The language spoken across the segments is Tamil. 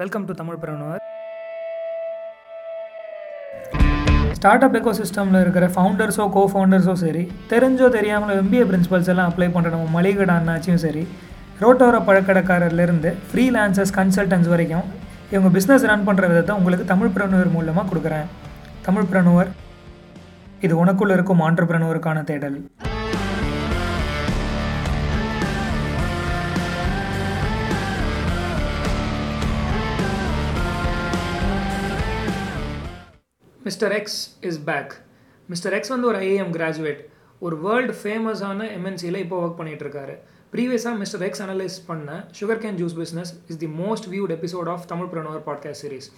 Welcome to Tamil preneur startup echo சிஸ்டமில் இருக்கிற ஃபவுண்டர்ஸோ கோ ஃபவுண்டர்ஸோ சரி தெரிஞ்சோ தெரியாமல் எம்பிஏ பிரின்சிபல்ஸ் எல்லாம் அப்ளை பண்ணுற நம்ம மளிகை அண்ணாச்சியும் சரி ரோட்டோர பழக்கடைக்காரர்லேருந்து ஃப்ரீலான்சர்ஸ் கன்சல்டன்ஸ் வரைக்கும் இவங்க பிஸ்னஸ் ரன் பண்ணுற விதத்தை உங்களுக்கு தமிழ் பிரணுவர் மூலமாக கொடுக்குறேன். தமிழ் பிரணுவர் இது உனக்குள்ளே இருக்கும் ஆண்டர்பிரனுவருக்கான தேடல். Mister X is back Mister X வந்து ஒரு ஐஏஎம் கிராஜுவேட் ஒரு வேர்ல்டு ஃபேமஸான எம்என்சியில் இப்போ ஒர்க் பண்ணிட்டு ப்ரீவியஸாக மிஸ்டர் எக்ஸ் அனலைஸ் பண்ண sugarcane juice business is the most viewed episode of Tamil preneur podcast series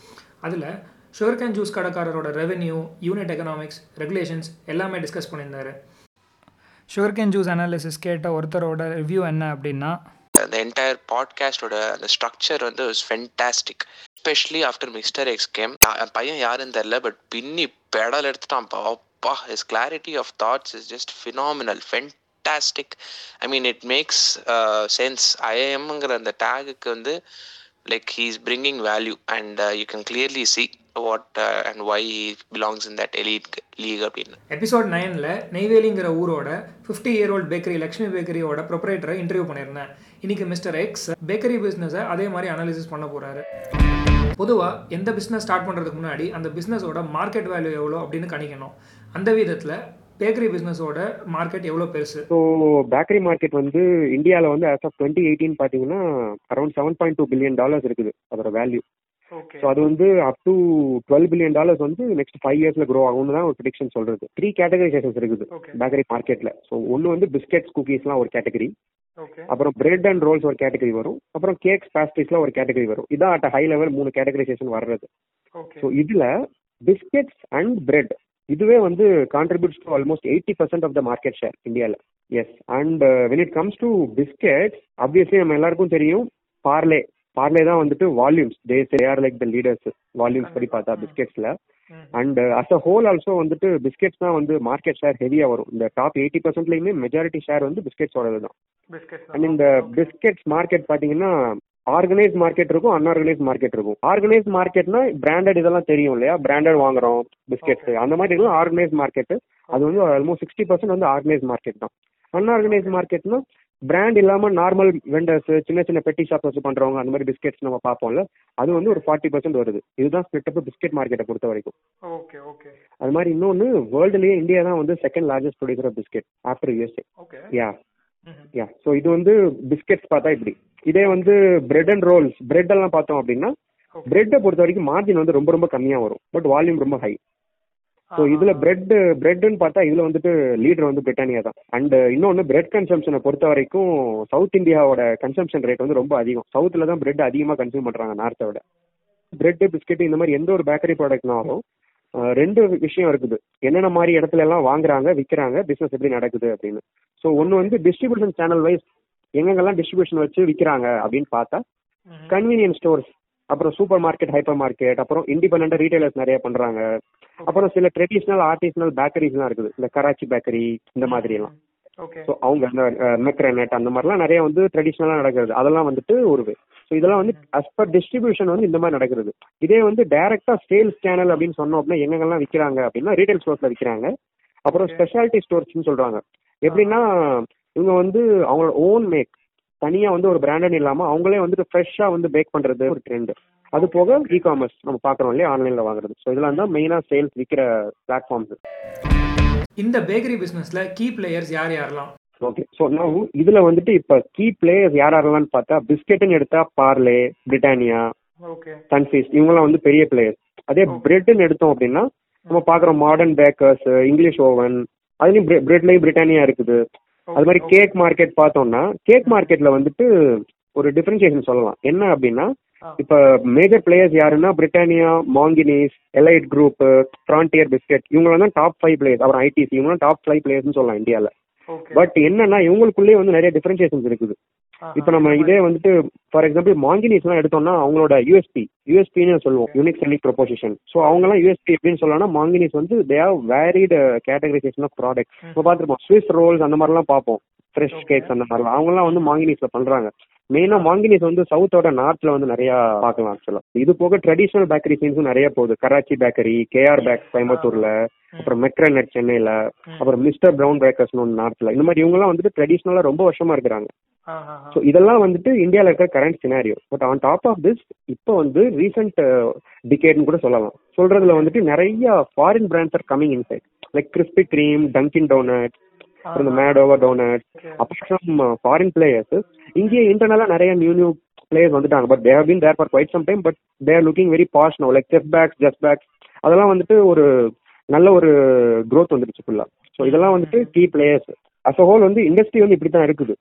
அதில் சுகர் கேன் ஜூஸ் கடைக்காரரோட ரெவென்யூ யூனிட் எக்கனாமிக்ஸ் ரெகுலேஷன்ஸ் எல்லாமே டிஸ்கஸ் பண்ணியிருந்தாரு. சுகர் கேன் ஜூஸ் அனாலிசிஸ் கேட்ட ஒருத்தரோட ரிவ்யூ என்ன அப்படின்னா அந்த என்டையர் பாட்காஸ்டோட அந்த ஸ்ட்ரக்சர் வந்து fantastic especially after Mister X came என் பையன் யாருன்னு தெரில பட் பின்னி பெடல் எடுத்துட்டான். அப்பா his clarity of thoughts is just phenomenal fantastic I mean it makes sense ஐஎம்ங்கிற அந்த டேகுக்கு வந்து like he is bringing value and you can clearly see what and why belongs in that elite league அப்படின்னு. எபிசோட் நைனில் நெய்வேலிங்கிற ஊரோட fifty year old bakery Lakshmi பேக்கரியோட ப்ரொப்ரேட்டரை இன்டர்வியூ பண்ணியிருந்தேன். இன்னைக்கு மிஸ்டர் எக்ஸ் பேக்கரி பிஸ்னஸை அதே மாதிரி அனாலிசிஸ் பண்ண போகிறாரு பொதுவாக எந்த பிஸ்னஸ் ஸ்டார்ட் பண்ணுறதுக்கு முன்னாடி அந்த பிஸ்னஸோட மார்க்கெட் வேல்யூ எவ்வளோ அப்படின்னு கணிக்கணும். அந்த விதத்தில் பேக்கரி பிஸ்னஸோட மார்க்கெட் எவ்வளோ பெருசு? ஸோ பேக்கரி மார்க்கெட் வந்து இந்தியாவில் வந்து ஆஸ் ஆஃப் டுவெண்ட்டி எயிட்டீன் பார்த்தீங்கன்னா around seven point two billion dollars இருக்குது அதோட வேல்யூ ஸோ அது வந்து up to twelve billion dollars வந்து நெக்ஸ்ட் ஃபைவ் இயர்ஸ்ல க்ரோ ஆகும்னு தான் ஒரு ப்ரிடிக்ஷன் சொல்றது. த்ரீ கேட்டகரைசேஷன்ஸ் இருக்குது பேக்கரி மார்க்கெட்ல ஸோ ஒன்று வந்து பிஸ்கெட்ஸ் குக்கீஸ்லாம் ஒரு கேட்டகரி அப்புறம் பிரெட் அண்ட் ரோல்ஸ் ஒரு கேட்டகரி வரும். அப்புறம் கேக்ஸ் பேஸ்ட்ரிஸ்லாம் ஒரு கேட்டகரி வரும். இதான் அட் ஹை லெவல் மூணு கேட்டகரைசேஷன் வர்றது. ஸோ இதுல பிஸ்கெட்ஸ் அண்ட் பிரெட் இதுவே வந்து contributes to almost eighty percent of the market share இந்தியாவில் yes and when it comes to biscuits obviously நம்ம எல்லாருக்கும் தெரியும் பார்லே பார்லே தான் வந்துட்டு volumes they are like the leaders volumes படி பார்த்தா பிஸ்கெட்ஸ்ல and as a whole also வந்துட்டு பிஸ்கெட்ஸ் தான் வந்து மார்க்கெட் ஷேர் ஹெவியா வரும். இந்த டாப் எயிட்டி பர்சன்ட்லயுமே மெஜாரிட்டி ஷேர் வந்து பிஸ்கெட்ஸோடது தான். அண்ட் இந்த பிஸ்கெட்ஸ் மார்க்கெட் பாத்தீங்கன்னா ஆர்கனைஸ் மார்க்கெட் இருக்கும் அன்ஆர்கனைஸ் மார்க்கெட் இருக்கும். ஆர்கனைஸ் மார்க்கெட்னா பிராண்டட் இதெல்லாம் தெரியும் இல்லையா? பிராண்டட் வாங்குறோம் பிஸ்கெட்ஸ் அந்த மாதிரி இருக்கும் ஆர்கனைஸ் மார்க்கெட் அது வந்து ஆல்மோஸ்ட் சிக்ஸ்டி பர்சன்ட் வந்து ஆர்கனைஸ் மார்க்கெட் தான். அன்ஆர்கனைஸ் மார்க்கெட்னா பிராண்ட் இல்லாம நார்மல் வெண்டர்ஸ் சின்ன சின்ன பெட்டி ஷாப் வச்சு பண்றவங்க அந்த மாதிரி பிஸ்கெட்ஸ் நம்ம பார்ப்போம்ல அது வந்து ஒரு ஃபார்ட்டி பர்சன்ட் வருது. இதுதான் ஸ்பிளிட் அப் பிஸ்கெட் மார்க்கெட்டை பொறுத்த வரைக்கும். ஓகே ஓகே அது மாதிரி இன்னொன்னு வேர்ல்டுலயே இந்தியா தான் வந்து second largest producer of biscuit after USA yeah yeah so இது வந்து பிஸ்கெட்ஸ் பார்த்தா இப்படி. இதே வந்து பிரெட் அண்ட் ரோல்ஸ் பிரெட் எல்லாம் பார்த்தோம் அப்படின்னா பிரெட்டை பொறுத்த வரைக்கும் மார்ஜின் வந்து ரொம்ப ரொம்ப கம்மியா வரும். பட் வால்யூம் ரொம்ப ஹை ஸோ இதுல பிரெட் பிரெட்னு பார்த்தா இதுல வந்துட்டு லீடர் வந்து பிரிட்டானியா தான். அண்ட் இன்னொன்னு பிரெட் கன்சம்ஷனை பொறுத்த வரைக்கும் சவுத் இந்தியாவோட கன்சம்ஷன் ரேட் வந்து ரொம்ப அதிகம். சவுத்துல தான் பிரெட் அதிகமா கன்சியூம் பண்றாங்க நார்த்தை விட. பிரெட் பிஸ்கெட் இந்த மாதிரி எந்த ஒரு பேக்கரி ப்ராடக்ட்னாலும் ரெண்டு விஷயம் இருக்குது. என்னென்ன மாதிரி இடத்துல எல்லாம் வாங்குறாங்க விற்கிறாங்க பிசினஸ் எப்படி நடக்குது அப்படின்னு. ஸோ ஒன்று வந்து டிஸ்ட்ரிபியூஷன் சேனல் வைஸ் எங்கெங்கெல்லாம் டிஸ்ட்ரிபியூஷன் வச்சு விற்கிறாங்க அப்படின்னு பார்த்தா கன்வீனியன்ஸ் ஸ்டோர்ஸ் அப்புறம் சூப்பர் மார்க்கெட் ஹைப்பர் மார்க்கெட் அப்புறம் இண்டிபெண்ட் ரீட்டைலர்ஸ் நிறைய பண்றாங்க. அப்புறம் சில ட்ரெடிஷ்னல் ஆர்டிஸ்னல் பேக்கரிஸ்லாம் இருக்குது. இந்த கராச்சி பேக்கரி இந்த மாதிரி எல்லாம் ஸோ அவங்க அந்த மெக்ரனட் அந்த மாதிரிலாம் நிறைய வந்து ட்ரெடிஷ்னலாக நடக்கிறது. அதெல்லாம் வந்துட்டு ஒரு ஸோ இதெல்லாம் வந்து அஸ் பர் டிஸ்ட்ரிபியூஷன் வந்து இந்த மாதிரி நடக்கிறது. இதே வந்து டைரக்டா சேல்ஸ் சேனல் அப்படின்னு சொன்னோம் அப்படின்னா எங்கெங்கெல்லாம் விற்கிறாங்க அப்படின்னா ரீட்டைல் ஸ்டோர்ஸ்ல விற்கிறாங்க அப்புறம் ஸ்பெஷாலிட்டி ஸ்டோர்ஸ்னு சொல்றாங்க. எப்படின்னா இவங்க வந்து அவங்களோட ஓன் மேக் தனியா வந்து ஒரு பிராண்டட் இல்லாம அவங்களே வந்துட்டு ஃப்ரெஷ்ஷா வந்து பேக் பண்றது ஒரு ட்ரெண்ட் அது போக இ காமர்ஸ் நம்ம பாக்குறோம் இல்லையா? ஆன்லைன்ல வாங்குறது. ஸோ இதெல்லாம் தான் மெயினா சேல்ஸ் விற்கிற பிளாட்ஃபார்ம்ஸ் இந்த பேக்கரி பிசினஸ்ல கீ பிளேயர்ஸ் யார் யாரெல்லாம்? ஓகே ஸோ நான் இதுல வந்துட்டு இப்ப கீ பிளேயர்ஸ் யார் யாரெல்லாம் பார்த்தா பிஸ்கெட்னு எடுத்தா பார்லே பிரிட்டானியா சன்ஃபீஸ் இவங்கெல்லாம் வந்து பெரிய பிளேயர்ஸ் அதே பிரெட்னு எடுத்தோம் அப்படின்னா நம்ம பாக்குறோம் மாடர்ன் பேக்கர்ஸ் இங்கிலீஷ் ஓவன் அதுலயும் பிரெட்லயும் பிரிட்டானியா இருக்குது. அது மாதிரி கேக் மார்க்கெட் பார்த்தோம்னா கேக் மார்க்கெட்ல வந்துட்டு ஒரு டிஃபரன்சியேஷன் சொல்லலாம். என்ன அப்படின்னா இப்ப மேஜர் பிளேயர்ஸ் யாருன்னா Britannia Monginis Elite Group Frontier biscuit இவங்க தான் டாப் ஃபைவ் பிளேயர்ஸ் அப்புறம் ஐடிசி இவங்க டாப் ஃபைவ் பிளேயர்ஸ் சொல்லலாம் இந்தியால. பட் என்னன்னா இவங்களுக்குள்ளேயே வந்து நிறைய டிஃபரன்சியேஷன்ஸ் இருக்குது. இப்ப நம்ம இதே வந்துட்டு ஃபார் எக்ஸாம்பிள் மாங்கினிஸ் எல்லாம் எடுத்தோம்னா அவங்களோட யூஎஸ்பி யூஎஸ்பின்னு சொல்லுவோம் யூனிக் செல்லிங் ப்ரொபோசிஷன் ஸோ அவங்க எல்லாம் யூஎஸ்பி எப்படின்னு சொல்லலாம் மாங்கினிஸ் வந்து they have varied categorisation of product இப்போ பார்த்துருப்போம் ஸ்விஸ் ரோல்ஸ் அந்த மாதிரிலாம் பார்ப்போம். ஃப்ரெஷ். கேக்ஸ் அந்த மாதிரிலாம். அவங்கலாம் வந்து மாங்கினீஸ்ல பண்றாங்க. மெயினா மாங்கினீஸ் வந்து சவுத்தோட நார்த்ல வந்து நிறைய பார்க்கலாம் ஆக்சுவலா இது போக ட்ரெடிஷனல் பேக்கரி சீன்ஸும் நிறைய போகுது. கராச்சி பேக்கரி கேஆர் பேக் கோயம்புத்தூர்ல அப்புறம் மெக்ரநெட் சென்னையில அப்புறம் மிஸ்டர் பிரவுன் பேக்கர்ஸ்னு ஒன்று நார்த்ல இந்த மாதிரி இவங்கலாம் வந்துட்டு ட்ரெடிஷ்னலா ரொம்ப வருஷமா இருக்கிறாங்க. ஸோ இதெல்லாம் வந்துட்டு இந்தியாவில் இருக்கிற current scenario but on top of this இப்போ வந்து ரீசெண்ட் டிகேட்னு கூட சொல்லலாம். சொல்றதுல வந்துட்டு நிறைய foreign brands are coming inside like Krispy Kreme Dunkin donut அப்புறம் இந்த Mad Over donut from foreign players இங்கேயே இன்டர்னலா நிறைய நியூ நியூ பிளேயர்ஸ் வந்துட்டாங்க. But they've been there for quite some time but they're looking very posh no like Chef Bakes just Bakes அதெல்லாம் வந்துட்டு ஒரு நல்ல ஒரு growth வந்துருச்சு ஃபுல்லா ஸோ இதெல்லாம் வந்துட்டு கீ பிளேயர்ஸ் அஸ் ஹோல் வந்து இண்டஸ்ட்ரி வந்து இப்படி தான் இருக்குது.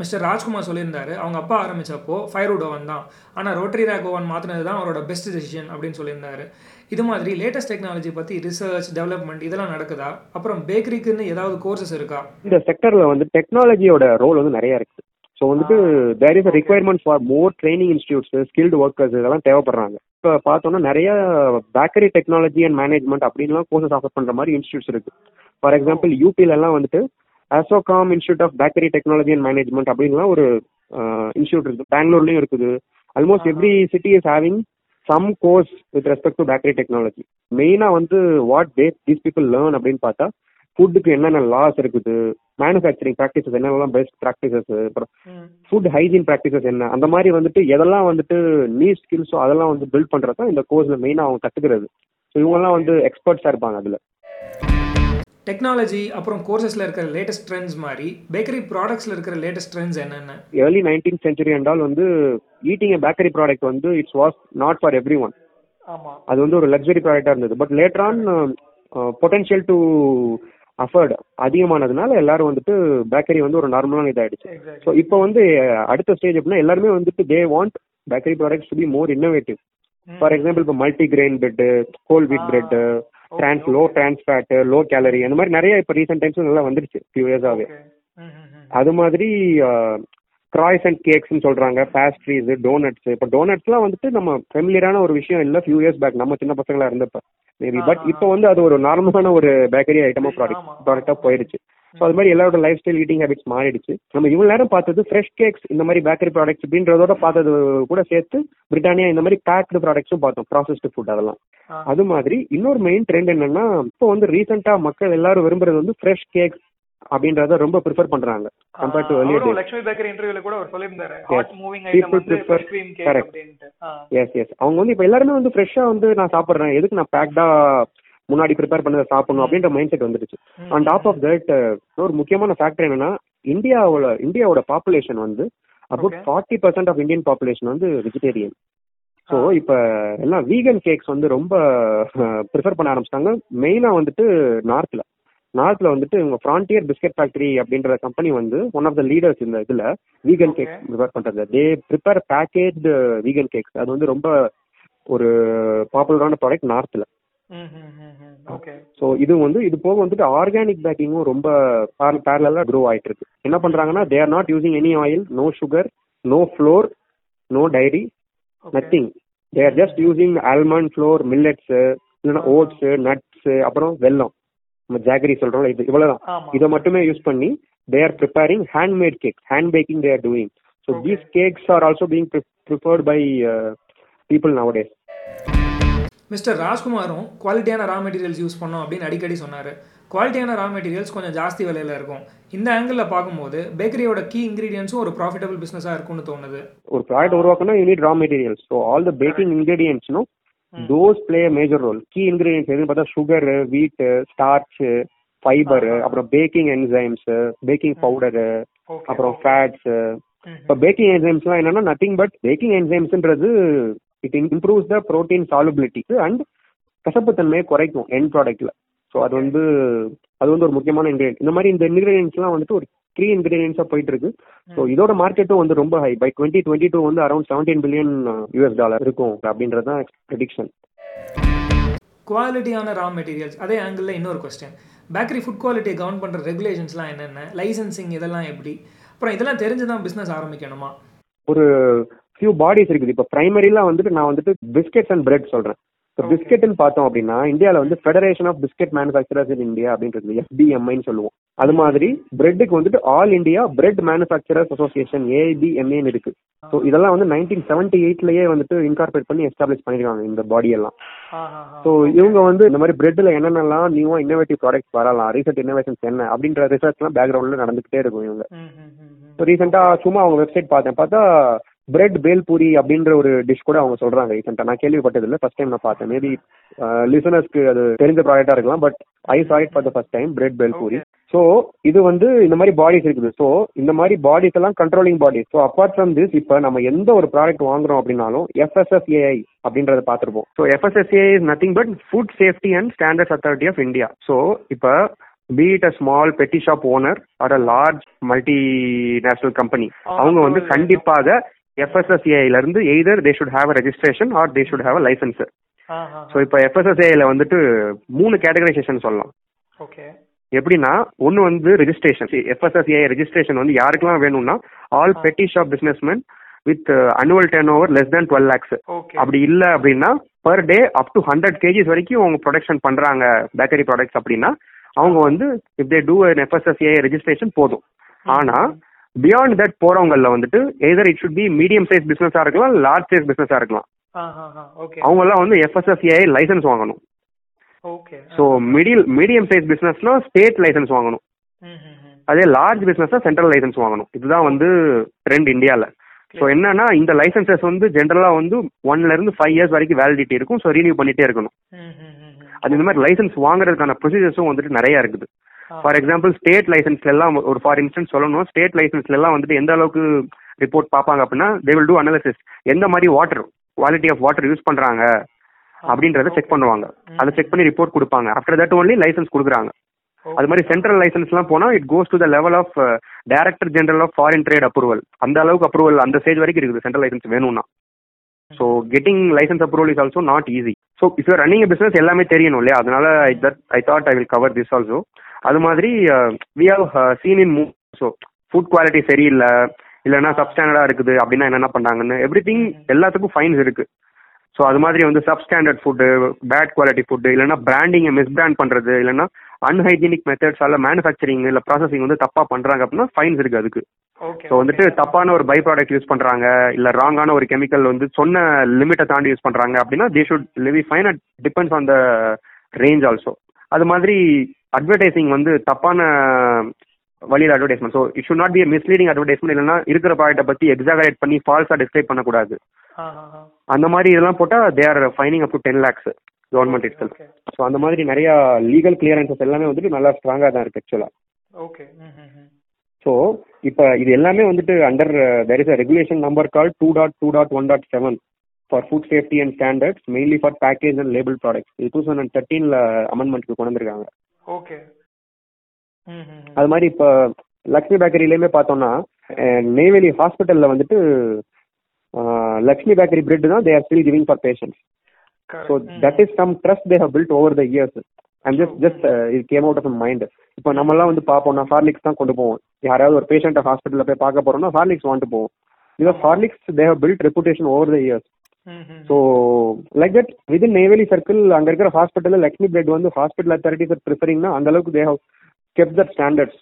மிஸ்டர் ராஜ்குமார் சொல்லியிருந்தாரு. அவங்க அப்பா ஆரம்பிச்சப்போ ஃபயர்வுட் ஓவன் தான். ஆனால் ரோட்டரி ரேக் ஓவன் மாற்றினது தான் அவரோட பெஸ்ட் டெசிஷன் அப்படின்னு சொல்லியிருந்தாரு. இது மாதிரி லேட்டஸ்ட் டெக்னாலஜி பற்றி ரிசர்ச் டெவலப்மெண்ட் இதெல்லாம் நடக்குதா? அப்புறம் பேக்கரிக்குன்னு ஏதாவது கோர்சஸ் இருக்கா? இந்த செக்டர்ல வந்து டெக்னாலஜியோட ரோல் வந்து நிறைய இருக்கு. ஸோ வந்துட்டு there is a requirement for more training institutes skilled workers இதெல்லாம் தேவைப்படுறாங்க. இப்போ பார்த்தோம்னா நிறைய பேக்கரி டெக்னாலஜி அண்ட் மேனேஜ்மெண்ட் அப்படின்லாம் கோர்சஸ் ஆஃபர் பண்ற மாதிரி இன்ஸ்டியூட்ஸ் இருக்கு. ஃபார் எக்ஸாம்பிள் யூபில எல்லாம் வந்துட்டு Assocham institute of bakery technology and management அப்படின்லாம் ஒரு இன்ஸ்டியூட் இருக்கு. பெங்களூர்லயும் இருக்குது. Almost every city is having some course with respect to bakery technology மெயினா வந்து what they these people learn அப்படின்னு பார்த்தா ஃபுட்டுக்கு என்னென்ன லாஸ் இருக்குது மேனுஃபேக்சரிங் ப்ராக்டிசஸ் என்னென்னலாம் பெஸ்ட் ப்ராக்டிசஸ் அப்புறம் ஃபுட் ஹைஜீன் ப்ராக்டிசஸ் என்ன அந்த மாதிரி வந்துட்டு எதெல்லாம் வந்துட்டு நீ ஸ்கில்ஸோ அதெல்லாம் வந்து பில்ட் பண்றது தான் இந்த கோர்ஸ்ல மெயினாக அவங்க கத்துக்கிறது. ஸோ இவங்கெல்லாம் வந்து எக்ஸ்பர்ட்ஸா இருப்பாங்க அதுல. டெக்னாலஜி அப்புறம் கோர்சஸில் இருக்கிற லேட்டஸ்ட் ட்ரெண்ட்ஸ் மாதிரி பேக்கரி ப்ராடக்ட்ஸில் இருக்கிற லேட்டஸ்ட் ட்ரெண்ட்ஸ் என்னென்ன? ஏர்லி நைன்டீன் சென்ச்சுரி என்றால் வந்து ஈட்டிங் பேக்கரி ப்ராடக்ட் வந்து it's was not for everyone அது வந்து ஒரு லக்ஸரி ப்ராடக்டா இருந்தது. But later on potential to afford அதிகமானதுனால எல்லாரும் வந்துட்டு பேக்கரி வந்து ஒரு நார்மலான இதாயிடுச்சு. ஸோ இப்போ வந்து அஹ், அடுத்த ஸ்டேஜ் அப்படின்னா எல்லாருமே வந்துட்டு they want bakery products to be more innovative for example இப்போ multigrain bread whole wheat bread trans low trans fat low calorie அந்த மாதிரி நிறைய இப்போ ரீசெண்ட் டைம்ஸ் நல்லா வந்துருச்சு ஃபியூ இயர்ஸாவே அது மாதிரி கிராய்ஸ் அண்ட் கேக்ஸ்னு சொல்றாங்க பேஸ்ட்ரீஸ் டோனட்ஸ் இப்போ டோனட்ஸ்லாம் வந்துட்டு நம்ம ஃபெமிலியரான ஒரு விஷயம் இல்லை ஃபியூ இயர்ஸ் பேக் நம்ம சின்ன பசங்களா இருந்தப்ப. மேபி பட் இப்போ வந்து அது ஒரு நார்மலான ஒரு பேக்கரி ஐட்டமா ப்ராடக்ட் ப்ராடக்டா போயிருச்சு ஸோ அது மாதிரி எல்லாரோட லைஃப் ஸ்டைல் ஈட்டிங் ஹேபிட்ஸ் மாறிடுச்சு. நம்ம இவ்வளவு நேரம் பார்த்தது ஃப்ரெஷ் கேக்ஸ் இந்த மாதிரி பேக்கரி ப்ராடக்ட்ஸ் அப்படின்றதோட பார்த்தது கூட சேர்த்து பிரிட்டானியா இந்த மாதிரி பேக்டு ப்ராடக்ட்ஸும் பார்த்தோம். ப்ராசஸ்டு ஃபுட் அதெல்லாம். அது மாதிரி இன்னொரு மெயின் ட்ரெண்ட் என்னன்னா இப்போ வந்து ரீசெண்டா மக்கள் எல்லாரும் விரும்புறது வந்து ஃப்ரெஷ் கேக்ஸ் அப்படின்றத ரொம்ப ப்ரிஃபர் பண்றாங்க. Compared to earlier days. Lakshmi bakery இன்டர்வியூல கூட அவர் சொல்லியிருந்தாரு. Yes. ஹாட் மூவிங் ஐட்டம் வந்து கேக். எஸ் எஸ் அவங்க வந்து இப்போ எல்லாருமே வந்து ஃப்ரெஷ்ஷாக வந்து நான் சாப்பிட்றேன். எதுக்கு நான் பேக்டா முன்னாடி ப்ரிப்பேர் பண்ணதை சாப்பிடணும் அப்படின்ற மைண்ட் செட் வந்துருச்சு ஆன் டாப் ஆஃப் தட் ஒரு முக்கியமான ஃபேக்டர் என்னன்னா இந்தியாவோட இந்தியாவோட பாப்புலேஷன் வந்து about. Forty percent of Indian population வந்து வெஜிடேரியன் ஸோ இப்போ எல்லாம் வீகன் கேக்ஸ் வந்து ரொம்ப ப்ரிஃபர் பண்ண ஆரம்பிச்சிட்டாங்க. மெயினாக வந்துட்டு நார்த்ல நார்த்ல வந்துட்டு இவங்க ஃப்ரான்டியர் பிஸ்கட் ஃபேக்டரி அப்படின்ற கம்பெனி வந்து ஒன் ஆஃப் த லீடர்ஸ் இந்த இதுல வீகன். கேக்ஸ் ப்ரிப்பேர் பண்றது. They prepare packaged vegan cakes அது வந்து ரொம்ப ஒரு பாப்புலரான ப்ராடக்ட் நார்த்ல ஸோ இது வந்து இது போக வந்துட்டு ஆர்கானிக் பேக்கிங்கும் ரொம்ப பேரலாக க்ரோ ஆயிட்டு இருக்கு என்ன பண்றாங்கன்னா they are not using any oil no sugar no flour no dairy nothing they are just using almond flour millets இல்லைன்னா ஓட்ஸ் நட்ஸ் அப்புறம் வெல்லம். நம்ம ஜாகரி சொல்றோம்ல இது இவ்வளவுதான். இதை மட்டுமே யூஸ் பண்ணி they are preparing handmade cake hand baking they are doing so. These cakes are also being preferred by people nowadays mister ராஜ்குமாரும் குவாலிட்டியான ரா மெட்டீரியல்ஸ் யூஸ் பண்ணோம் அப்படின்னு அடிக்கடி சொன்னார். குவாலிட்டியான ரா மெட்டீரியல்ஸ் கொஞ்சம் ஜாஸ்தி விலையில இருக்கும். இந்த ஆங்கிளில் பார்க்கும்போது பேக்கரியோட கீ இன்க்ரீடியன்ஸும் ஒரு ப்ராஃபிட்டபிள் பிஸ்னஸாக இருக்கும்னு தோணுது. ஒரு ப்ராடக்ட் உருவாக்கணும் you need raw materials so all the baking இன்கிரீடியன்ஸ்னோ those play major role key ingredients எதுன்னு பார்த்தா சுகர் வீட்டு ஸ்டார்ச் ஃபைபர் அப்புறம் பேக்கிங் என்சைம்ஸ் பேக்கிங் பவுடரு அப்புறம் ஃபேட்ஸ் இப்போ பேக்கிங் என்சைம்ஸ்லாம் என்னன்னா nothing but baking என்சைம்ஸ்ன்றது it improves the protein solubility and கசப்புத்தன்மையை குறைக்கும் எண்ட் ப்ராடக்ட்ல ஸோ அது வந்து அது வந்து ஒரு முக்கியமான இன்கிரீடியன்ட் இந்த மாதிரி இந்த இன்கிரீடியன்ஸ்லாம் வந்துட்டு ஒரு த்ரீ இன்கிரீடியன்ஸாக போயிட்டு இருக்கு ஸோ இதோட மார்க்கெட்டும் வந்து ரொம்ப high by twenty twenty two வந்து around seventeen billion US dollar இருக்கும் அப்படின்றது தான் ப்ரெடிக்ஷன் குவாலிட்டியான ரா மெட்டீரியல்ஸ் அதே ஆங்கிளில் இன்னொரு கொஸ்டின் பேக்கரி ஃபுட் குவாலிட்டியை கவர்ன் பண்ணுற ரெகுலேஷன்ஸ்லாம் என்னென்ன? லைசன்சிங் இதெல்லாம் எப்படி? அப்புறம் இதெல்லாம் தெரிஞ்சு தான் பிஸ்னஸ் ஆரம்பிக்கணுமா? ஒரு ஃபியூ பாடிஸ் இருக்குது. இப்போ பிரைமரிலாம் வந்துட்டு நான் வந்துட்டு பிஸ்கெட்ஸ் அண்ட் பிரெட் சொல்றேன். இப்போ பிஸ்கெட்னு பார்த்தோம் அப்படின்னா இந்தியாவில் வந்து federation of biscuit manufacturers in India அப்படின்றது எஃபிஎம்ஐன்னு சொல்லுவோம். அது மாதிரி பிரெட்டுக்கு வந்துட்டு all India bread manufacturers association ஏஐபிஎம்ஏன்னு இருக்கு. ஸோ இதெல்லாம் வந்து நைன்டீன் செவன்டி எயிட்லயே வந்துட்டு இன்கார்பரேட் பண்ணி எஸ்டாப்ளிஷ் பண்ணிருக்காங்க இந்த பாடி எல்லாம். ஸோ இவங்க வந்து இந்த மாதிரி பிரெட்ல என்னென்னலாம் நியூவா இன்னோவேட்டிவ் ப்ராடக்ட்ஸ் வரலாம் ரீசெண்ட் இன்னோவேஷன்ஸ் என்ன அப்படின்ற ரிசர்ச்லாம் பேக்ரவுண்ட்ல நடந்துகிட்டே இருக்கும் இவங்க. ஸோ ரீசெண்டா சும்மா அவங்க வெப்சைட் பார்த்தேன். பார்த்தா பிரெட் பேல்பூரி அப்படின்ற ஒரு டிஷ் கூட அவங்க சொல்றாங்க ரீசெண்டா நான் கேள்விப்பட்டது இல்லை ஃபர்ஸ்ட் டைம் நான் பார்த்தேன். மேபி லிசனர்ஸ்க்கு அது தெரிஞ்ச ப்ராடக்டா இருக்கலாம் but I saw it for the first time bread bhelpuri so இது வந்து இந்த மாதிரி பாடிஸ் இருக்குது. ஸோ இந்த மாதிரி பாடிஸ் எல்லாம் controlling bodies so apart from this இப்போ நம்ம எந்த ஒரு ப்ராடக்ட் வாங்குறோம் அப்படின்னாலும் எஃப்எஸ்எஸ்ஏஐ அப்படின்றத பார்த்துருப்போம். So FSSAI is nothing but food safety and standards authority of India so இப்போ be it a small petty shop owner or a large multinational company அவங்க வந்து கண்டிப்பாக எஃப்எஸ்எஸ்ஏஐல இருந்து either they should have registration or they should have licence so இப்போ எஃப்எஸ்எஸ்ஏல வந்துட்டு மூணு கேட்டகரைசேஷன் சொல்லலாம். ஓகே எப்படின்னா ஒன்று வந்து ரெஜிஸ்ட்ரேஷன் எஃப்எஸ்எஸ்ஏ ரெஜிஸ்ட்ரேஷன் வந்து யாருக்கெல்லாம் வேணும்னா all petty shop businessman with annual ten over less than twelve lakhs அப்படி இல்லை அப்படின்னா per day up to hundred KGs வரைக்கும் அவங்க ப்ரொடக்ஷன் பண்றாங்க பேக்கரி ப்ராடக்ட்ஸ் அப்படின்னா அவங்க வந்து இப் தே டூ எஃப்எஸ்எஸ்ஏ ரெஜிஸ்ட்ரேஷன் போதும். ஆனா பியாண்ட் தட் போறவங்கல வந்துட்டு either it should be medium size பிசினஸா இருக்கலாம் லார்ஜ் சைஸ் பிசினஸா இருக்கலாம். அவங்க எல்லாம் வந்து எஃப்எஸ்எஸ்ஏ லைசன்ஸ் வாங்கணும். ஸோ மிடில் மீடியம் சைஸ் பிசினஸ்னா ஸ்டேட் லைசன்ஸ் வாங்கணும். அதே லார்ஜ் பிசினஸ்னா சென்ட்ரல் லைசன்ஸ் வாங்கணும். இதுதான் வந்து ட்ரெண்ட் இந்தியாவில் ஸோ என்னன்னா இந்த லைசன்சஸ் வந்து ஜென்ரலா வந்து ஒன்ல இருந்து ஃபைவ் இயர்ஸ் வரைக்கும் வேலிடிட்டி இருக்கும். ஸோ ரீனியூ பண்ணிட்டே இருக்கணும். அது இந்த மாதிரி லைசன்ஸ் வாங்குறதுக்கான ப்ரொசீஜர்ஸும் வந்துட்டு நிறைய இருக்குது. ஃபார் எக்ஸாம்பிள் ஸ்டேட் லைசன்ஸ்ல எல்லாம் ஒரு ஃபார் இன்ஸ்டன்ஸ் சொல்லணும். ஸ்டேட் லைசன்ஸ்ல எல்லாம் வந்துட்டு எந்த அளவுக்கு ரிப்போர்ட் பார்ப்பாங்க அப்படின்னா தே வில் டூ அனாலிசிஸ் எந்த மாதிரி water quality of water use பண்றாங்க அப்படின்றத செக் பண்ணுவாங்க. அதை செக் பண்ணி ரிப்போர்ட் கொடுப்பாங்க. ஆஃப்டர் தட் ஒன்லி லைசன்ஸ் கொடுக்குறாங்க. அது மாதிரி சென்ட்ரல் லைசன்ஸ்லாம் போனா it goes to the level of director general of foreign trade approval அந்த அளவுக்கு அப்ரூவல் அந்த ஸ்டேஜ் வரைக்கும் இருக்குது சென்ட்ரல் லைசன்ஸ் வேணும்னா. So getting licence approval is also not easy so if you running business எல்லாமே தெரியணும் இல்லையா? அதனால I that I thought I will cover this also அது மாதிரி we have seen in move so food quality சரியில்லை இல்லைன்னா சப்ஸ்டாண்டர்டா இருக்குது அப்படின்னா என்னென்ன பண்ணாங்கன்னு எவ்ரி திங் எல்லாத்துக்கும் ஃபைன்ஸ் இருக்கு. ஸோ அது மாதிரி வந்து substandard food bad quality food இல்லைன்னா பிராண்டிங்கை மிஸ்பிராண்ட் பண்ணுறது இல்லைன்னா அன்ஹைஜீனிக் மெத்தட்ஸால மேனுஃபேக்சரிங் இல்லை ப்ராசஸிங் வந்து தப்பாக பண்ணுறாங்க அப்படின்னா ஃபைன்ஸ் இருக்கு அதுக்கு. ஸோ வந்துட்டு தப்பான ஒரு பை ப்ராடக்ட் யூஸ் பண்ணுறாங்க இல்லை ராங்கான ஒரு கெமிக்கல் வந்து சொன்ன லிமிட்டை தாண்டி யூஸ் பண்ணுறாங்க அப்படின்னா they should levy fine at depends on the range also அது மாதிரி அட்வர்டைசிங் வந்து தப்பான வழியில் advertisement so it should not be misleading advertisement இல்லைன்னா இருக்கிற ப்ராடக்ட்டை பற்றி எக்ஸாகரேட் பண்ணி ஃபால்ஸாக டிஸ்கிரைப் பண்ணக்கூடாது. அந்த மாதிரி இதெல்லாம் போட்டால் they are fining up to ten lakhs government itself so அந்த மாதிரி நிறைய லீகல் கிளியரன்சஸ் எல்லாமே வந்துட்டு நல்லா ஸ்ட்ராங்காக தான் இருக்கு ஆக்சுவலாக ஓகே ஸோ இப்போ இது எல்லாமே வந்துட்டு under there is a regulation number call two dot two dot one dot seven for food safety and standards mainly for package and label products இது டூ தௌசண்ட் தேர்ட்டீனில் அமெண்ட்மெண்ட்க்கு கொண்டு வந்திருக்காங்க. ஓகே அது மாதிரி இப்போ லக்ஷ்மி பேக்கரியிலையுமே பார்த்தோம்னா நெய்வேலி ஹாஸ்பிட்டலில் வந்துட்டு லக்ஷ்மி பேக்கரி பிரெட் தான் they are still giving for patients so that is some trust they have built over the years and just just இது கேம் அவுட் ஆஃப் மைண்ட் இப்போ நம்மலாம் வந்து பார்ப்போம்னா ஹார்லிக்ஸ் தான் கொண்டு போவோம். யாராவது ஒரு பேஷண்ட்டை ஹாஸ்பிட்டலில் போய் பார்க்க போறோம்னா ஹார்லிக்ஸ் வாங்கிட்டு போவோம். Because Horlicks they have built reputation over the years so like that within Neyveli circle அங்கே இருக்கிற ஹாஸ்பிட்டலில் லக்ஷ்மி பிரெட் வந்து ஹாஸ்பிட்டல் அத்தாரிட்டிஸ் ப்ரிஃபரிங்னா அந்த அளவுக்கு they have kept that standards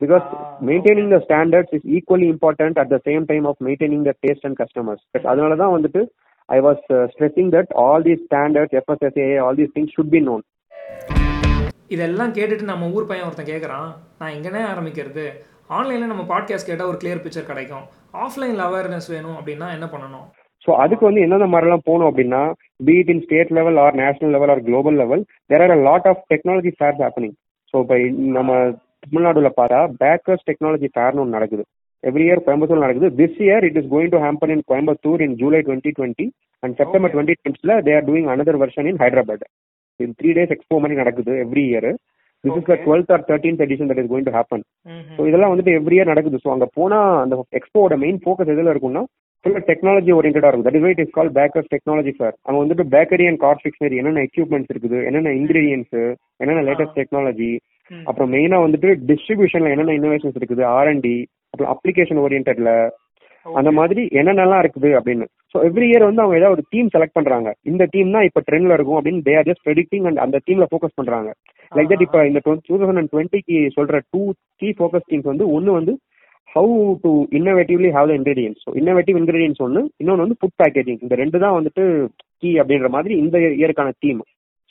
because Ah, maintaining the standards is equally important at the same time of maintaining the taste and customers. அதனால தான் வந்துட்டு I was stressing that all these standards FSSA all these things should be known இதெல்லாம் கேட்டுட்டு நம்ம ஊர் பையன் ஒருத்தன் கேட்குறான் நான் எங்கனே ஆரம்பிக்கிறது. ஆன்லைனில் நம்ம பாட்காஸ்ட் கேட்டால் ஒரு கிளியர் பிக்சர் கிடைக்கும். ஆஃப்லைனில் அவேர்னஸ் வேணும் அப்படின்னா என்ன பண்ணணும்? ஸோ அதுக்கு வந்து எந்தெந்த மாதிரிலாம் போகணும் அப்படின்னா be it in state level or national level or global level there are lot of technology fairs happening so இப்போ நம்ம தமிழ்நாடுல பார்த்தா பேக்கர்ஸ் டெக்னாலஜி ஃபேர்னு ஒன்று நடக்குது. எவ்ரி இயர் கோயம்புத்தூர் நடக்குது. This year it is going to happen in Coimbatore in July twenty twenty and September twenty டுவெண்ட்டில they are doing another version in Hyderabad இது த்ரீ டேஸ் எக்ஸ்போ மாதிரி நடக்குது every year this is the. Twelfth or thirteenth edition that is going to happen so இதெல்லாம் வந்துட்டு எவ்ரி இயர் நடக்குது. ஸோ அங்கே போனால் அந்த எக்ஸ்போவோட மெயின் ஃபோக்கஸ் எதில் இருக்கும்னா ஃபுல்லாக டெக்னாலஜி ஓரியன்டாக இருக்கும். That is what is call bakers technology fair அங்கே வந்துட்டு பேக்கரி அண்ட் கார் ஃபிக்ஷனரி என்னென்ன எக்யூப்மெண்ட்ஸ் இருக்குது என்னென்ன இன்கிரீடியன்ஸ் என்னென்ன லேட்டஸ்ட் டெக்னாலஜி அப்புறம் மெயினாக வந்துட்டு டிஸ்ட்ரிபியூஷனில் என்னென்ன இன்னோவேஷன்ஸ் இருக்குது ஆர்என்டி அப்புறம் அப்ளிகேஷன் ஓரியன்டில் அந்த மாதிரி என்னென்னலாம் இருக்குது அப்படின்னு. ஸோ எவ்ரி இயர் வந்து அவங்க ஏதாவது ஒரு டீம் செலக்ட் பண்றாங்க. இந்த டீம் தான் இப்போ ட்ரெண்ட்ல இருக்கும் அப்படின்னு they are just predicting and அந்த டீம்ல ஃபோக்கஸ் பண்றாங்க. லைக் தட் இப்போ இந்த டூ தௌசண்ட் அண்ட் டுவெண்ட்டிக்கு சொல்ற டூ கீ ஃபோக்கஸ் டீம்ஸ் வந்து ஒன்று வந்து how to innovatively have the ingredients innovative ingredients ஒன்று இன்னொன்று வந்து ஃபுட் பேக்கேஜிங் இந்த ரெண்டு தான் வந்துட்டு கீ அப்படின்ற மாதிரி இந்த இயருக்கான தீம்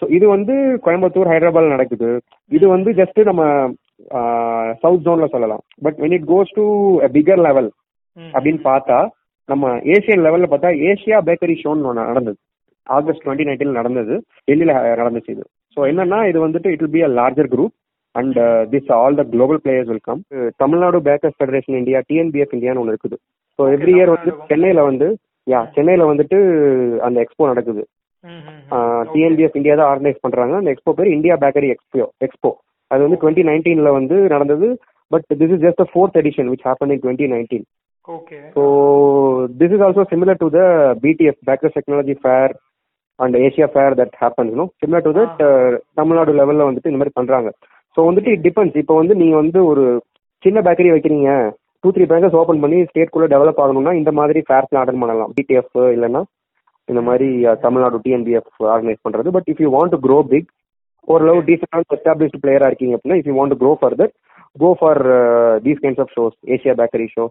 ஸோ இது வந்து கோயம்புத்தூர் ஹைதராபாத் நடக்குது. இது வந்து ஜஸ்ட் நம்ம சவுத் ஜோன்ல சொல்லலாம். But when it goes to bigger level அப்படின்னு பார்த்தா நம்ம ஏசியன் லெவல்ல பார்த்தா ஏசியா பேக்கரி ஷோன்னு நடந்தது. ஆகஸ்ட் டுவெண்ட்டி நைன்டீன் நடந்தது. டெல்லியில நடந்துச்சு இது. ஸோ என்னன்னா இது வந்துட்டு it will be a larger group and this all the global players will come Tamil Nadu bakers federation India TNBF இந்தியான்னு ஒன்று இருக்குது. ஸோ எவ்ரி இயர் வந்து சென்னையில வந்து யா சென்னையில வந்துட்டு அந்த எக்ஸ்போ நடக்குது. டிஎன்பிஎஃப் இந்தியா தான் ஆர்கனைஸ் பண்றாங்க. அந்த எக்ஸ்போ பேர் இந்தியா பேக்கரி எக்ஸ்போ எக்ஸ்போ அது வந்து டுவெண்ட்டி நைன்டீன்ல வந்து நடந்தது. But this is just fourth edition which happen in twenty nineteen okay so this is also similar to the BTF bakers technology fair and Asia fair that happens no similar to that Tamil Nadu லெவலில் வந்துட்டு இந்த மாதிரி பண்ணுறாங்க ஸோ வந்துட்டு இட் டிபெண்ட்ஸ் இப்போ வந்து நீங்கள் வந்து ஒரு சின்ன பேக்கரி வைக்கிறீங்க டூ த்ரீ பேக்கர்ஸ் ஓப்பன் பண்ணி ஸ்டேட்குள்ளே டெவலப் ஆகணும்னா இந்த மாதிரி ஃபேர்ஸ்ல அட்டன் பண்ணலாம். பிடிஎஃப் இல்லைன்னா இந்த மாதிரி தமிழ்நாடு டிஎன்பிஎஃப் ஆர்கனைஸ் பண்ணுறது but if you want to grow big ஓரளவு டீசென்டான எஸ்டாப்ளிஷ்டு பிளேயராக இருக்கீங்க அப்படின்னா if you want to grow further go for these kinds of shows Asia bakery show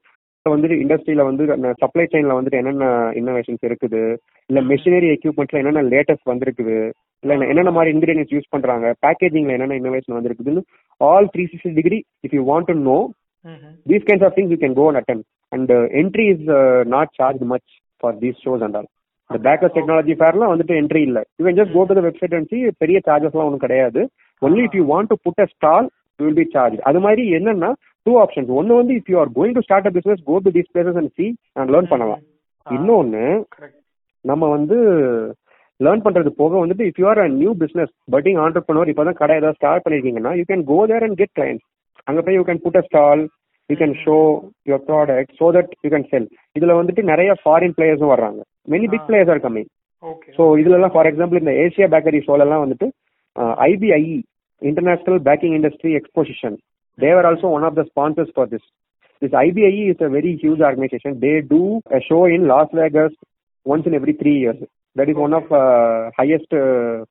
வந்துட்டு இண்டஸ்ட்ரியில வந்து சப்ளை செயின்ல வந்துட்டு என்னென்ன இன்னோவேஷன்ஸ் இருக்குது? இல்ல மெஷினரி எக்யூப்மெண்ட்ல என்னென்ன லேட்டஸ்ட் வந்திருக்குது? இல்ல என்னென்ன மாதிரி இன்கிரீடியன்ஸ் யூஸ் பண்றாங்க? பேக்கேஜிங்ல என்னென்ன innovation வந்திருக்குதுன்னு all three sixty degree if you want to know these kinds of things you can go and attend and entry is not charge much for these shows and all இந்த பேக்கர்ஸ் டெக்னாலஜி ஃபேர்லாம் வந்துட்டு என்ட்ரி இல்ல. You can just go to website and see பெரிய சார்ஜஸ்லாம் ஒன்றும் கிடையாது. Only if you want to put a stall will be charge அது மாதிரி என்னன்னா டூ ஆப்ஷன்ஸ் ஒன்னு வந்து if you are going to start a business go to these places and see and learn பண்ணலாம். இன்னொன்னு நம்ம வந்து லேர்ன் பண்றது போக வந்துட்டு if you are a new business budding entrepreneur இப்போ தான் கடை ஏதாவது start பண்ணிருக்கீங்கன்னா you can go there and get clients அங்கே போய் you can put a stall you can show your product so that you can sell இதுல வந்துட்டு நிறைய ஃபாரின் பிளேயர்ஸும் வர்றாங்க. Many big players are coming so இதுலலாம் ஃபார் எக்ஸாம்பிள் இந்த ஏசியா பேக்கரி ஷோலெல்லாம் வந்துட்டு IBIE international baking industry exposition they were also one of the sponsors for this. This IBIE is a very huge organization. They do a show in Las Vegas once in every three years. That is one of uh, highest uh,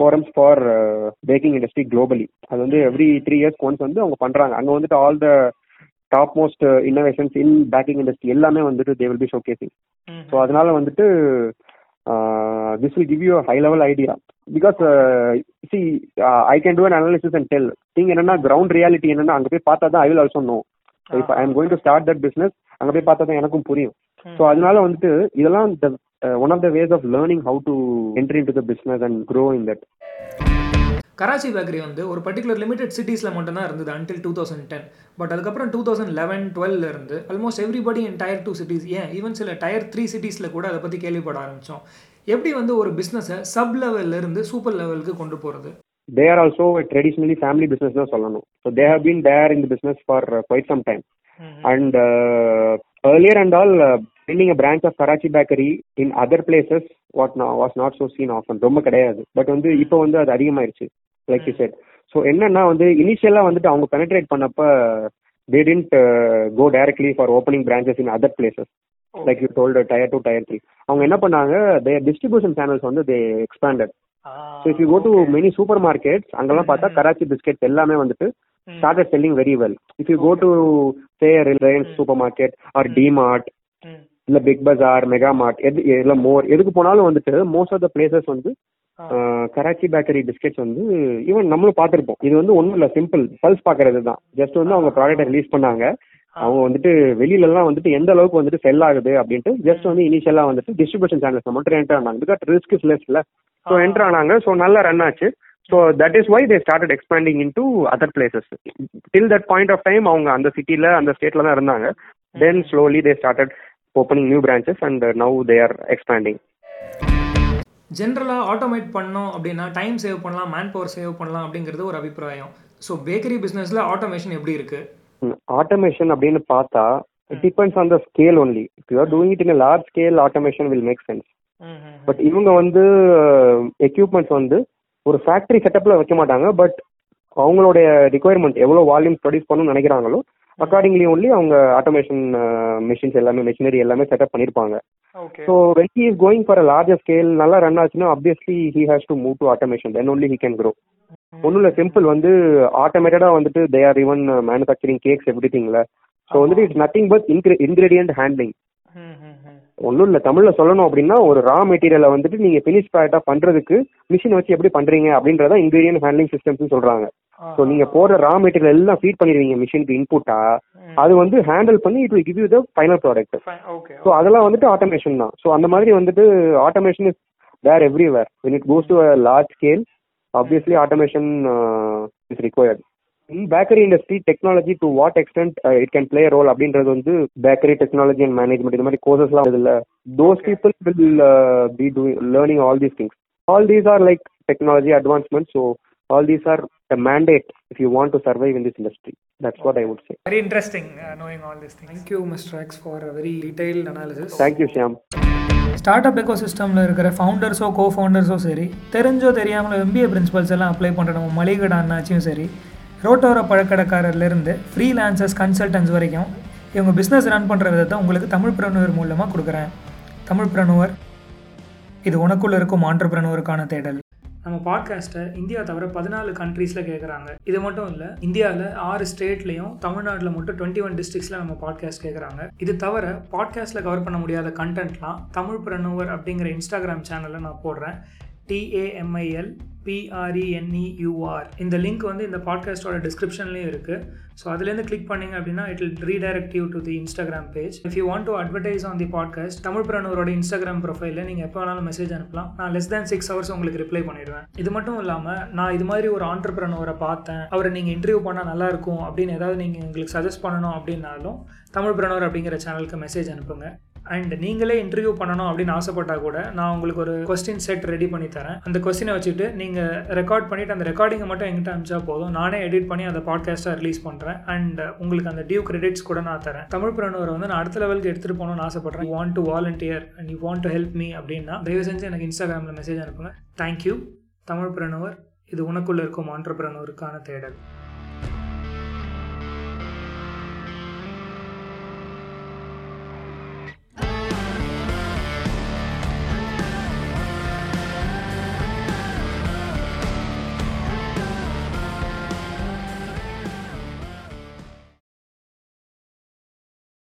forums for uh, baking industry globally. அது வந்து எவ்ரி த்ரீ இயர்ஸ் ஒன்ஸ் வந்து அவங்க பண்றாங்க அங்க வந்துட்டு all the top most innovations in packing industry எல்லாமே வந்துட்டு they will be showcasing so அதனால வந்துட்டு this will give you high level idea because see I can do an analysis and tell thing என்னன்னா கிரவுண்ட் ரியாலிட்டி என்னன்னா அங்க போய் பார்த்தா தான் ஐ வில் ஆல்சோ நோ இப்போ I am going to start that business அங்க போய் பார்த்தா தான் எனக்கும் புரியும். ஸோ அதனால வந்துட்டு இதெல்லாம் one of the ways of learning how to entry in to the business and grow in that Karachi bakery வந்து ஒரு பர்டிகுலர் லிமிடெட் சிட்டிஸில் மட்டும்தான் இருந்தது until two thousand ten but அதுக்கப்புறம் டூ தௌசண்ட் லெவன் டுவெல்ல இருந்து almost everybody in tier two cities ஏன்? ஈவன் சில டயர் த்ரீ சிட்டிஸில் கூட அதை பற்றி கேள்விப்பட ஆரம்பித்தோம் எப்படி வந்து ஒரு பிஸ்னஸை சப் லெவல்ல இருந்து சூப்பர் லெவலுக்கு கொண்டு போகிறது they are also traditionally family business தான் சொல்லணும். So they have been there in the business for quite some time and earlier and all uh, building a branch of Karachi bakery in other places what now was not so seen often. ரொம்ப கிடையாது. பட் வந்து இப்போ வந்து அது அதிகமாயிருச்சு லைக் யூ செட் ஸோ என்னன்னா வந்து இனிஷியலா வந்துட்டு அவங்க பெனட்ரேட் பண்ணப்ப they tend go directly for opening branches in other places like you told tier two tier three அவங்க என்ன பண்ணாங்க தேர் டிஸ்ட்ரிபியூஷன் சேனல்ஸ் வந்து they expanded so if you go to many supermarkets அங்கெல்லாம் பார்த்தா கராச்சி பிஸ்கெட்ஸ் எல்லாமே வந்துட்டு started selling very well. If you go to say Reliance supermarket or D-Mart, இல்ல பிக் பஜார் மெகா மார்ட் எது இல்ல மோர் எதுக்கு போனாலும் வந்துட்டு மோஸ்ட் ஆஃப் த பிளேசஸ் வந்து கராச்சி பேக்கரி பிஸ்கெட்ஸ் வந்து ஈவன் நம்மளும் பார்த்துருப்போம். இது வந்து ஒன்றும் இல்லை சிம்பிள் பல்ஸ் பார்க்கறது தான். ஜஸ்ட் வந்து அவங்க ப்ராடக்ட்டை ரிலீஸ் பண்ணாங்க. அவங்க வந்துட்டு வெளியில எல்லாம் வந்துட்டு எந்த அளவுக்கு வந்துட்டு செல் ஆகுது அப்படின்ட்டு ஜஸ்ட் வந்து இனிஷியலா வந்துட்டு டிஸ்ட்ரிபியூஷன் சேனல்ஸ் மட்டும் என்டர் ஆனாங்க. பிகாஸ் ரிஸ்க் இஸ் லெஸ் இல்ல? ஸோ என்டர் ஆனாங்க. ஸோ நல்லா ரன் ஆச்சு. So that is why they started expanding in to other places till that point of time அவங்க அந்த சிட்டில அந்த ஸ்டேட்ல தான் இருந்தாங்க. Then slowly they started opening new branches and now they are expanding ஜென்ரலாக ஆட்டோமேட் பண்ணோம் அப்படின்னா டைம் சேவ் பண்ணலாம் மேன் பவர் சேவ் பண்ணலாம் அப்படிங்கிறது ஒரு அபிப்பிராயம். ஸோ பேக்கரி பிஸ்னஸில் ஆட்டோமேஷன் எப்படி இருக்கு? ஆட்டோமேஷன் அப்படின்னு பார்த்தா it depends on the scale only if you are doing it in large scale automation will make sense but இவங்க வந்து எக்யூப்மெண்ட்ஸ் வந்து ஒரு ஃபேக்டரி செட்டப்ல வைக்க மாட்டாங்க. பட் அவங்களுடைய ரிக்குவயர்மெண்ட் எவ்வளோ வால்யூம் ப்ரொடியூஸ் பண்ணணும்னு நினைக்கிறாங்களோ அக்கார்டிங்லி ஒன்லி அவங்க ஆட்டோமேஷன் மிஷின்ஸ் எல்லாமே மெஷினரி எல்லாமே செட்டப் பண்ணியிருப்பாங்க okay so when he is going for a larger scale நல்லா ரன் ஆச்சுன்னா obviously he has to move to automation then only he can grow ஒன்றும் இல்லை சிம்பிள் வந்து ஆட்டோமேட்டடாக வந்துட்டு they are even manufacturing cakes every திங்ல so வந்துட்டு it's nothing but ingre ingredient handling ஒன்றும் இல்லை. தமிழில் சொல்லணும் அப்படின்னா ஒரு ரா மெட்டீரியலை வந்துட்டு நீங்கள் ஃபினிஷ் ப்ராடக்டாக பண்ணுறதுக்கு மிஷின் வச்சு எப்படி பண்ணுறீங்க அப்படின்றத இன்கிரீடியன்ட் ஹேண்ட்லிங் சிஸ்டம்ஸ் சொல்கிறாங்க ஸோ நீங்கள் போடுற ரா மெட்டீரியல் எல்லாம் ஃபீட் பண்ணிடுவீங்க மிஷினுக்கு இன்புட்டா அது வந்து ஹேண்டில் பண்ணி it will give you the final product so அதெல்லாம் வந்துட்டு ஆட்டோமேஷன் தான். ஸோ அந்த மாதிரி வந்துட்டு automation is where everywhere when it goes to large scale obviously automation is required in bakery industry technology to what extent it can play role அப்படின்றது வந்து பேக்கரி டெக்னாலஜி அண்ட் மேனேஜ்மெண்ட் இந்த மாதிரி கோர்சஸ்லாம் இதில். Those people will be learning all these things all these are like technology advancement so all these are a mandate if you want to survive in this industry. That's what i would say. Very interesting knowing all this things thank you mister X for a very detailed analysis thank you shyam. Startup echo சிஸ்டமில் இருக்கிற ஃபவுண்டர்ஸோ கோ ஃபவுண்டர்ஸோ சரி தெரிஞ்சோ தெரியாமல் எம்பிஏ பிரின்சிபல்ஸ் எல்லாம் அப்ளை பண்ணுற நம்ம மளிகை அண்ணாச்சியும் சரி ரோட்டோர பழக்கடைக்காரர்லேருந்து ஃப்ரீலான்சர்ஸ் கன்சல்டன்ஸ் வரைக்கும் இவங்க பிஸ்னஸ் ரன் பண்ணுற விதத்தை உங்களுக்கு தமிழ் பிரணுவர் மூலமாக கொடுக்குறேன். தமிழ் பிரணுவர் இது உனக்குள்ளே இருக்கும் ஆண்டர்பிரனுவருக்கான தேடல். நம்ம பாட்காஸ்ட்டை இந்தியா தவிர பதினாலு கண்ட்ரீஸில் கேட்குறாங்க இது மட்டும் இல்லை இந்தியாவில் ஆறு ஸ்டேட்லேயும் தமிழ்நாட்டில் மட்டும் டுவெண்ட்டி ஒன் டிஸ்ட்ரிக்ஸில் நம்ம பாட்காஸ்ட் கேட்குறாங்க இது தவிர பாட்காஸ்ட்டில் கவர் பண்ண முடியாத கண்டென்ட்லாம் தமிழ் பிரணுவர் அப்படிங்கிற இன்ஸ்டாகிராம் சேனலில் நான் போடுறேன். டிஏஎம்ஐஎல் பிஆர்இஎன்இயூஆர் இந்த லிங்க் வந்து இந்த பாட்காஸ்ட்டோட டிஸ்கிரிப்ஷன்லேயும் இருக்குது ஸோ அதுலேருந்து கிளிக் பண்ணிங்க அப்படின்னா it will redirect you to the Instagram page if you want to advertise on the podcast Tamil பிரனவரோட Instagram ப்ரொஃபைலில் நீங்கள் எப்போ வேணாலும் மெசேஜ் அனுப்பலாம். நான் லெஸ் தேன் சிக்ஸ் ஹவர்ஸ் உங்களுக்கு ரிப்ளை பண்ணிடுவேன். இது மட்டும் இல்லாமல் நான் இது மாதிரி ஒரு ஆண்டர்பிரனவரை பார்த்தேன். அவரை நீங்கள் இன்டர்வியூ பண்ணால் நல்லா இருக்கும் அப்படின்னு ஏதாவது நீங்கள் எங்களுக்கு சஜஸ்ட் பண்ணணும் அப்படின்னாலும் தமிழ் பிரனவர் அப்படிங்கிற சேனலுக்கு மெசேஜ் அனுப்புங்க. அண்ட் நீங்களே இன்டர்வியூ பண்ணணும் அப்படின்னு ஆசைப்பட்டா கூட நான் உங்களுக்கு ஒரு கொஸ்டின் செட் ரெடி பண்ணி தரேன். அந்த கொஸ்டினை வச்சுட்டு நீங்கள் ரெக்கார்ட் பண்ணிவிட்டு அந்த ரெக்கார்டிங்கை மட்டும் எங்கிட்ட அனுப்பிச்சா போதும். நானே எடிட் பண்ணி அந்த பாட்காஸ்ட்டாக ரிலீஸ் பண்ணுறேன் அண்ட் உங்களுக்கு அந்த டியூ கிரெடிட்ஸ் கூட நான் தரேன். தமிழ் பிரணுவரை வந்து நான் அடுத்த லெவலுக்கு எடுத்துகிட்டு போகணும்னு ஆசைப்பட்றேன். You want to volunteer and you want to help me அப்படின்னா தயவு செஞ்சு எனக்கு இன்ஸ்டாகிராமில் மெசேஜ் அனுப்புங்க. தேங்க்யூ தமிழ் பிரணுவர் இது உனக்குள்ளே இருக்கும் ஆண்டர்பிரனவருக்கான தேடல்.